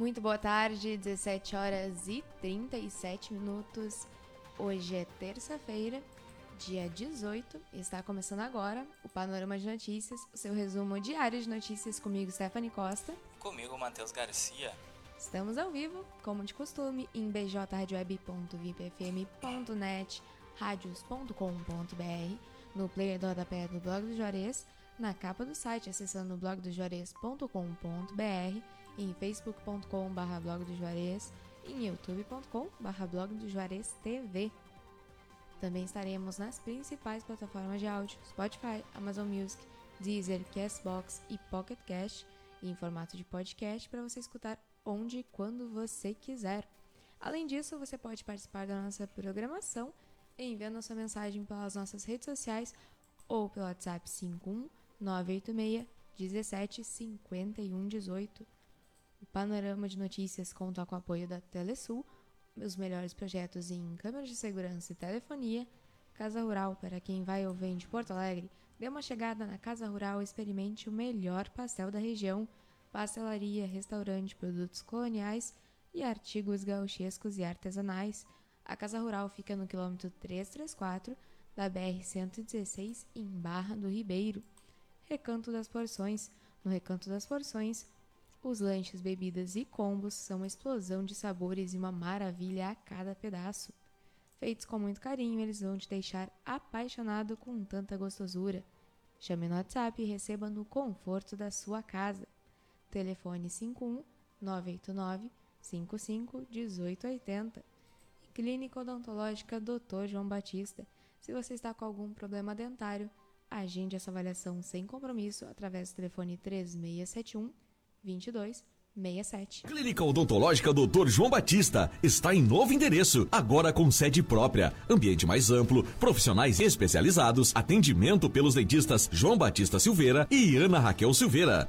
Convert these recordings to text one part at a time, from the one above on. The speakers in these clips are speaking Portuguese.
Muito boa tarde, 17 horas e 37 minutos. Hoje é terça-feira, dia 18. Está começando agora o Panorama de Notícias, o seu resumo diário de notícias comigo, Stephanie Costa. Comigo, Matheus Garcia. Estamos ao vivo, como de costume, em bjradioweb.vipfm.net, radios.com.br, no player do rodapé do blog do Juarez, na capa do site acessando blogdojuarez.com.br, em facebook.com.br blog do Juarez, em youtube.com.br blog do Juarez TV. Também estaremos nas principais plataformas de áudio, Spotify, Amazon Music, Deezer, Castbox e Pocket Cast, em formato de podcast para você escutar onde e quando você quiser. Além disso, você pode participar da nossa programação enviando sua mensagem pelas nossas redes sociais ou pelo WhatsApp 51 986 17 51 18. O Panorama de Notícias conta com o apoio da Telesul, os melhores projetos em câmeras de segurança e telefonia. Casa Rural, para quem vai ou vem de Porto Alegre, dê uma chegada na Casa Rural e experimente o melhor pastel da região pastelaria, restaurante, produtos coloniais e artigos gauchescos e artesanais. A Casa Rural fica no quilômetro 334 da BR-116, em Barra do Ribeiro. Recanto das Porções. No Recanto das Porções, os lanches, bebidas e combos são uma explosão de sabores e uma maravilha a cada pedaço. Feitos com muito carinho, eles vão te deixar apaixonado com tanta gostosura. Chame no WhatsApp e receba no conforto da sua casa telefone 51 989 55 1880. E Clínica Odontológica Dr. João Batista. Se você está com algum problema dentário, agende essa avaliação sem compromisso através do telefone 3671 2267. Clínica Odontológica Dr. João Batista está em novo endereço, agora com sede própria, ambiente mais amplo, profissionais especializados, atendimento pelos dentistas João Batista Silveira e Ana Raquel Silveira.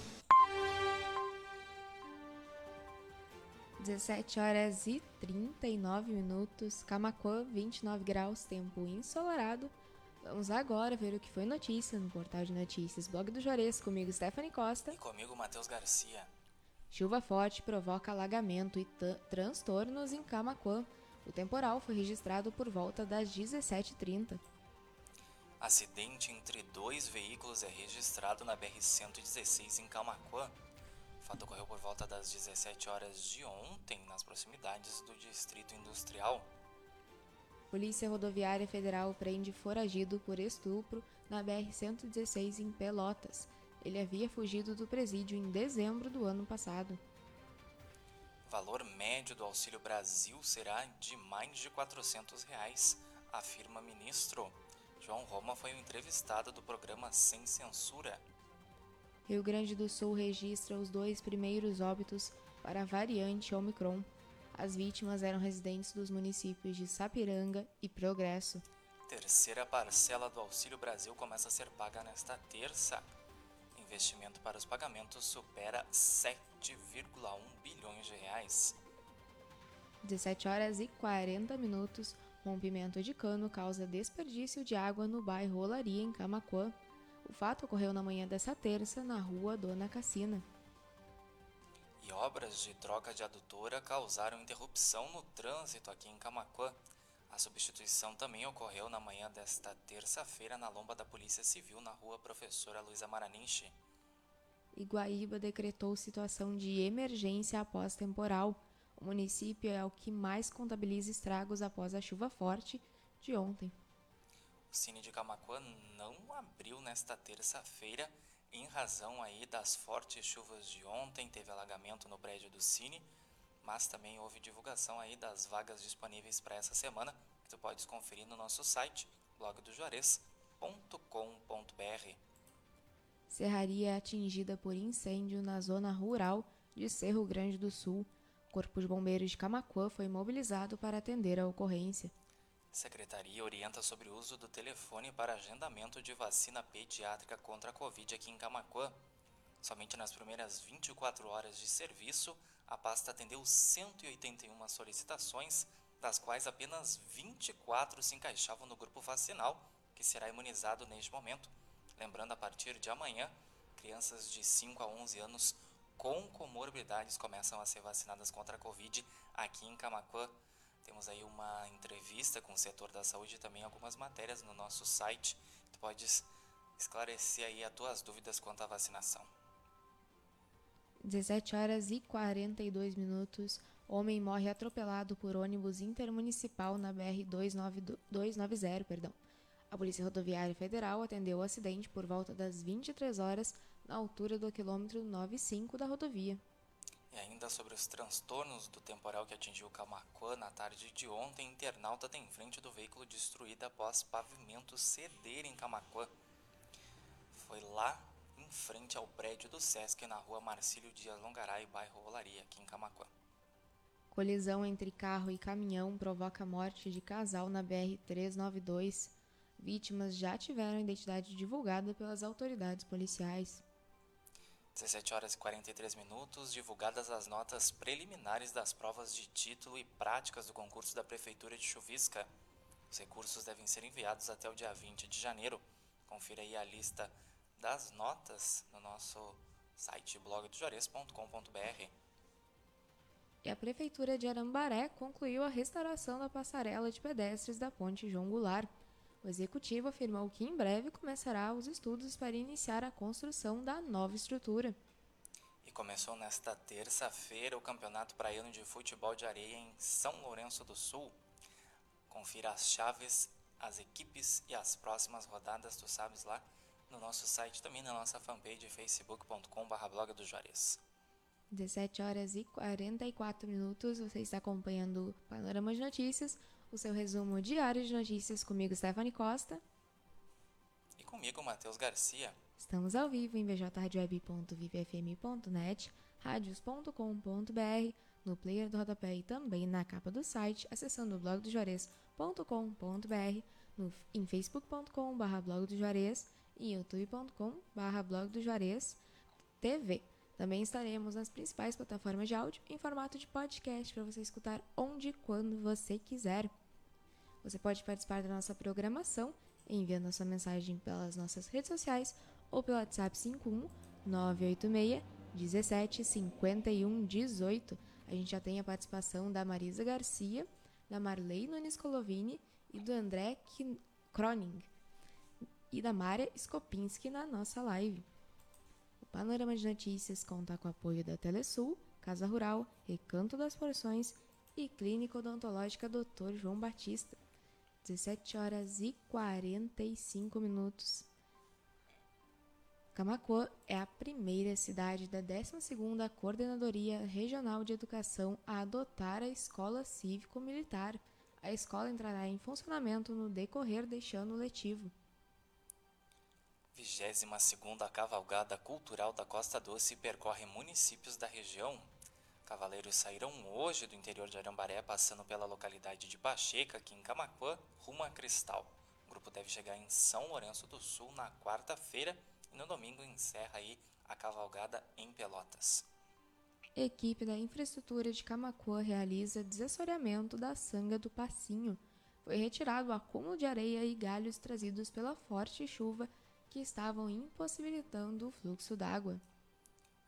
17 horas e 39 minutos, Camacuã, 29 graus, tempo ensolarado. Vamos agora ver o que foi notícia no portal de notícias Blog do Juarez, comigo Stephanie Costa. E comigo, Matheus Garcia. Chuva forte provoca alagamento e transtornos em Camacuã. O temporal foi registrado por volta das 17h30. Acidente entre dois veículos é registrado na BR-116 em Camacuã. Fato ocorreu por volta das 17 horas de ontem, nas proximidades do Distrito Industrial. Polícia Rodoviária Federal prende foragido por estupro na BR-116 em Pelotas. Ele havia fugido do presídio em dezembro do ano passado. Valor médio do Auxílio Brasil será de mais de 400 reais, afirma ministro. João Roma foi o entrevistado do programa Sem Censura. Rio Grande do Sul registra os dois primeiros óbitos para a variante Omicron. As vítimas eram residentes dos municípios de Sapiranga e Progresso. Terceira parcela do Auxílio Brasil começa a ser paga nesta terça. Investimento para os pagamentos supera 7,1 bilhões de reais. 17 horas e 40 minutos. Rompimento de cano causa desperdício de água no bairro Olaria, em Camacuã. O fato ocorreu na manhã dessa terça, na rua Dona Cassina. E obras de troca de adutora causaram interrupção no trânsito aqui em Camacuã. A substituição também ocorreu na manhã desta terça-feira na lomba da Polícia Civil na rua Professora Luiza Maraninche. Iguaíba decretou situação de emergência após temporal. O município é o que mais contabiliza estragos após a chuva forte de ontem. O Cine de Camacuã não abriu nesta terça-feira em razão aí das fortes chuvas de ontem, teve alagamento no prédio do Cine, mas também houve divulgação aí das vagas disponíveis para essa semana, que tu podes conferir no nosso site blogdojuarez.com.br. Serraria é atingida por incêndio na zona rural de Cerro Grande do Sul. O Corpo de Bombeiros de Camacuã foi mobilizado para atender a ocorrência. Secretaria orienta sobre o uso do telefone para agendamento de vacina pediátrica contra a Covid aqui em Camacuã. Somente nas primeiras 24 horas de serviço, a pasta atendeu 181 solicitações, das quais apenas 24 se encaixavam no grupo vacinal, que será imunizado neste momento. Lembrando, a partir de amanhã, crianças de 5 a 11 anos com comorbidades começam a ser vacinadas contra a Covid aqui em Camacuã. Temos aí uma entrevista com o setor da saúde e também algumas matérias no nosso site. Tu podes esclarecer aí as tuas dúvidas quanto à vacinação. 17 horas e 42 minutos. Homem morre atropelado por ônibus intermunicipal na BR 290, perdão. A Polícia Rodoviária Federal atendeu o acidente por volta das 23 horas na altura do quilômetro 95 da rodovia. E ainda sobre os transtornos do temporal que atingiu Camacuã na tarde de ontem, internauta tem frente do veículo destruído após pavimento ceder em Camacuã. Foi lá em frente ao prédio do Sesc na rua Marcílio Dias Longaray, bairro Olaria, aqui em Camacuã. Colisão entre carro e caminhão provoca morte de casal na BR-392. Vítimas já tiveram identidade divulgada pelas autoridades policiais. 17 horas e 43 minutos, divulgadas as notas preliminares das provas de título e práticas do concurso da Prefeitura de Chuvisca. Os recursos devem ser enviados até o dia 20 de janeiro. Confira aí a lista das notas no nosso site blogdojores.com.br. E a Prefeitura de Arambaré concluiu a restauração da passarela de pedestres da Ponte João Goulart. O executivo afirmou que em breve começará os estudos para iniciar a construção da nova estrutura. E começou nesta terça-feira o Campeonato Praiano de Futebol de Areia em São Lourenço do Sul. Confira as chaves, as equipes e as próximas rodadas, tu sabes lá, no nosso site também na nossa fanpage facebook.com.br blog do Juarez. 17 horas e 44 minutos, você está acompanhando o Panorama de Notícias, o seu resumo diário de notícias comigo, Stephanie Costa. E comigo, Matheus Garcia. Estamos ao vivo em bjradioweb.vipfm.net, radios.com.br, no player do rodapé e também na capa do site, acessando o blogdojuarez.com.br, no, em facebook.com.br blog do Juarez e youtube.com.br blog do Juarez TV. Também estaremos nas principais plataformas de áudio em formato de podcast para você escutar onde e quando você quiser. Você pode participar da nossa programação enviando a sua mensagem pelas nossas redes sociais ou pelo WhatsApp 51 986 17 51 18. A gente já tem a participação da Marisa Garcia, da Marley Nunes Colovini e do André Kroning e da Mária Skopinski na nossa live. O Panorama de Notícias conta com o apoio da Telesul, Casa Rural, Recanto das Porções e Clínica Odontológica Dr. João Batista. 17 horas e 45 minutos. Camacuã é a primeira cidade da 12ª Coordenadoria Regional de Educação a adotar a Escola Cívico-Militar. A escola entrará em funcionamento no decorrer deste ano letivo. 22ª Cavalgada Cultural da Costa Doce percorre municípios da região. Cavaleiros saíram hoje do interior de Arambaré, passando pela localidade de Pacheca, aqui em Camacuã, rumo a Cristal. O grupo deve chegar em São Lourenço do Sul na quarta-feira e no domingo encerra aí a cavalgada em Pelotas. Equipe da Infraestrutura de Camacuã realiza desassoreamento da sanga do Passinho. Foi retirado o acúmulo de areia e galhos trazidos pela forte chuva que estavam impossibilitando o fluxo d'água.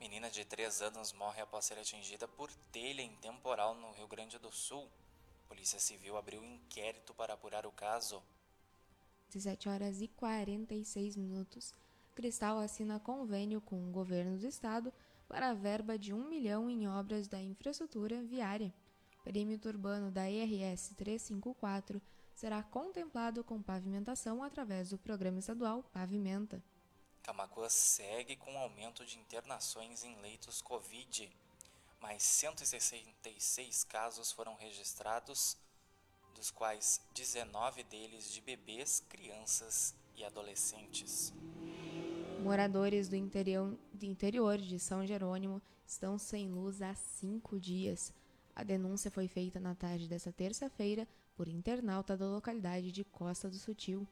Menina de 3 anos morre após ser atingida por telha em temporal no Rio Grande do Sul. Polícia Civil abriu inquérito para apurar o caso. 17 horas e 46 minutos. Cristal assina convênio com o governo do estado para a verba de 1 milhão em obras da infraestrutura viária. Perímetro urbano da IRS 354 será contemplado com pavimentação através do programa estadual Pavimenta. Camacuã segue com aumento de internações em leitos Covid. Mais 166 casos foram registrados, dos quais 19 deles de bebês, crianças e adolescentes. Moradores do interior, do interior de São Jerônimo estão sem luz há cinco dias. A denúncia foi feita na tarde desta terça-feira por internauta da localidade de Costa do Sutil.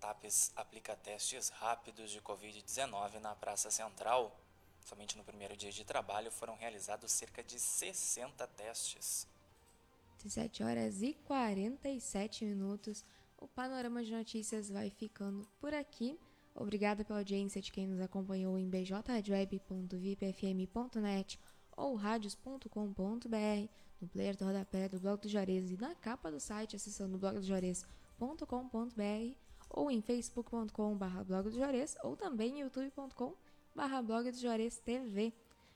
TAPES aplica testes rápidos de Covid-19 na Praça Central. Somente no primeiro dia de trabalho foram realizados cerca de 60 testes. 17 horas e 47 minutos. O panorama de notícias vai ficando por aqui. Obrigada pela audiência de quem nos acompanhou em bjradioweb.vipfm.net ou radios.com.br, no player do rodapé do Blog do Juarez e na capa do site acessando blogdojuarez.com.br ou em facebook.com.br blog ou também youtube.com.br blog TV.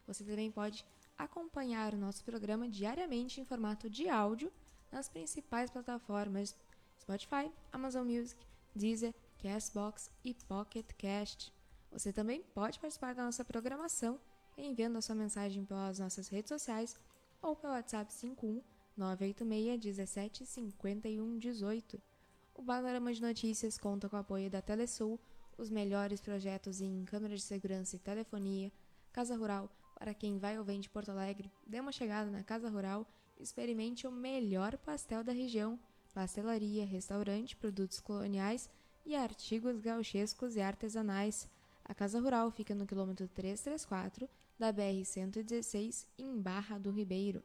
Você também pode acompanhar o nosso programa diariamente em formato de áudio nas principais plataformas Spotify, Amazon Music, Deezer, Castbox e Pocket Cast. Você também pode participar da nossa programação enviando a sua mensagem pelas nossas redes sociais ou pelo WhatsApp 51 986 17 51 18. O Panorama de Notícias conta com o apoio da Telesul, os melhores projetos em câmeras de segurança e telefonia, Casa Rural, para quem vai ou vem de Porto Alegre, dê uma chegada na Casa Rural experimente o melhor pastel da região, pastelaria, restaurante, produtos coloniais e artigos gauchescos e artesanais. A Casa Rural fica no quilômetro 334 da BR-116 em Barra do Ribeiro.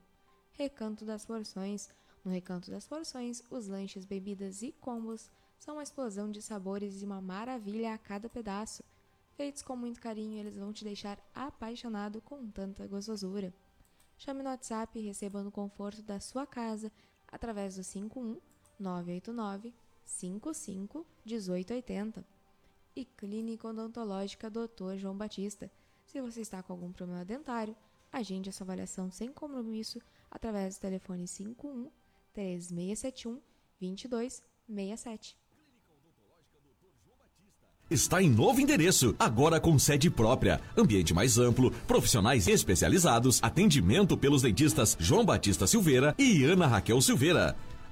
Recanto das Porções. No Recanto das Porções, os lanches, bebidas e combos são uma explosão de sabores e uma maravilha a cada pedaço. Feitos com muito carinho, eles vão te deixar apaixonado com tanta gostosura. Chame no WhatsApp e receba no conforto da sua casa através do 51 989 55 1880. E Clínica Odontológica Dr. João Batista. Se você está com algum problema dentário, agende a sua avaliação sem compromisso através do telefone 51 3671 2267. Está em novo endereço, agora com sede própria, ambiente mais amplo, profissionais especializados, atendimento pelos dentistas João Batista Silveira e Ana Raquel Silveira.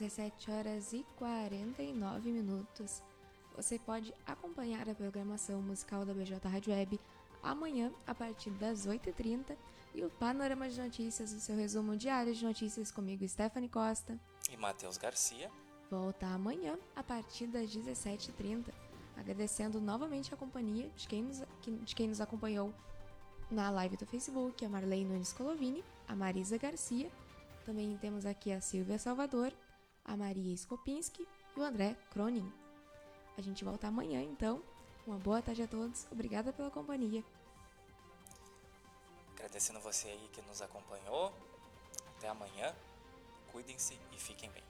17 horas e 49 minutos. Você pode acompanhar a programação musical da BJ Rádio Web amanhã a partir das 8h30 e o Panorama de Notícias, o seu resumo diário de notícias comigo, Stephanie Costa. E Matheus Garcia. Volta amanhã a partir das 17h30. Agradecendo novamente a companhia de quem nos, de quem nos acompanhou na live do Facebook, a Marlene Nunes Colovini, a Marisa Garcia. Também temos aqui a Silvia Salvador, a Maria Skopinski e o André Cronin. A gente volta amanhã, então. Uma boa tarde a todos. Obrigada pela companhia. Agradecendo você aí que nos acompanhou. Até amanhã. Cuidem-se e fiquem bem.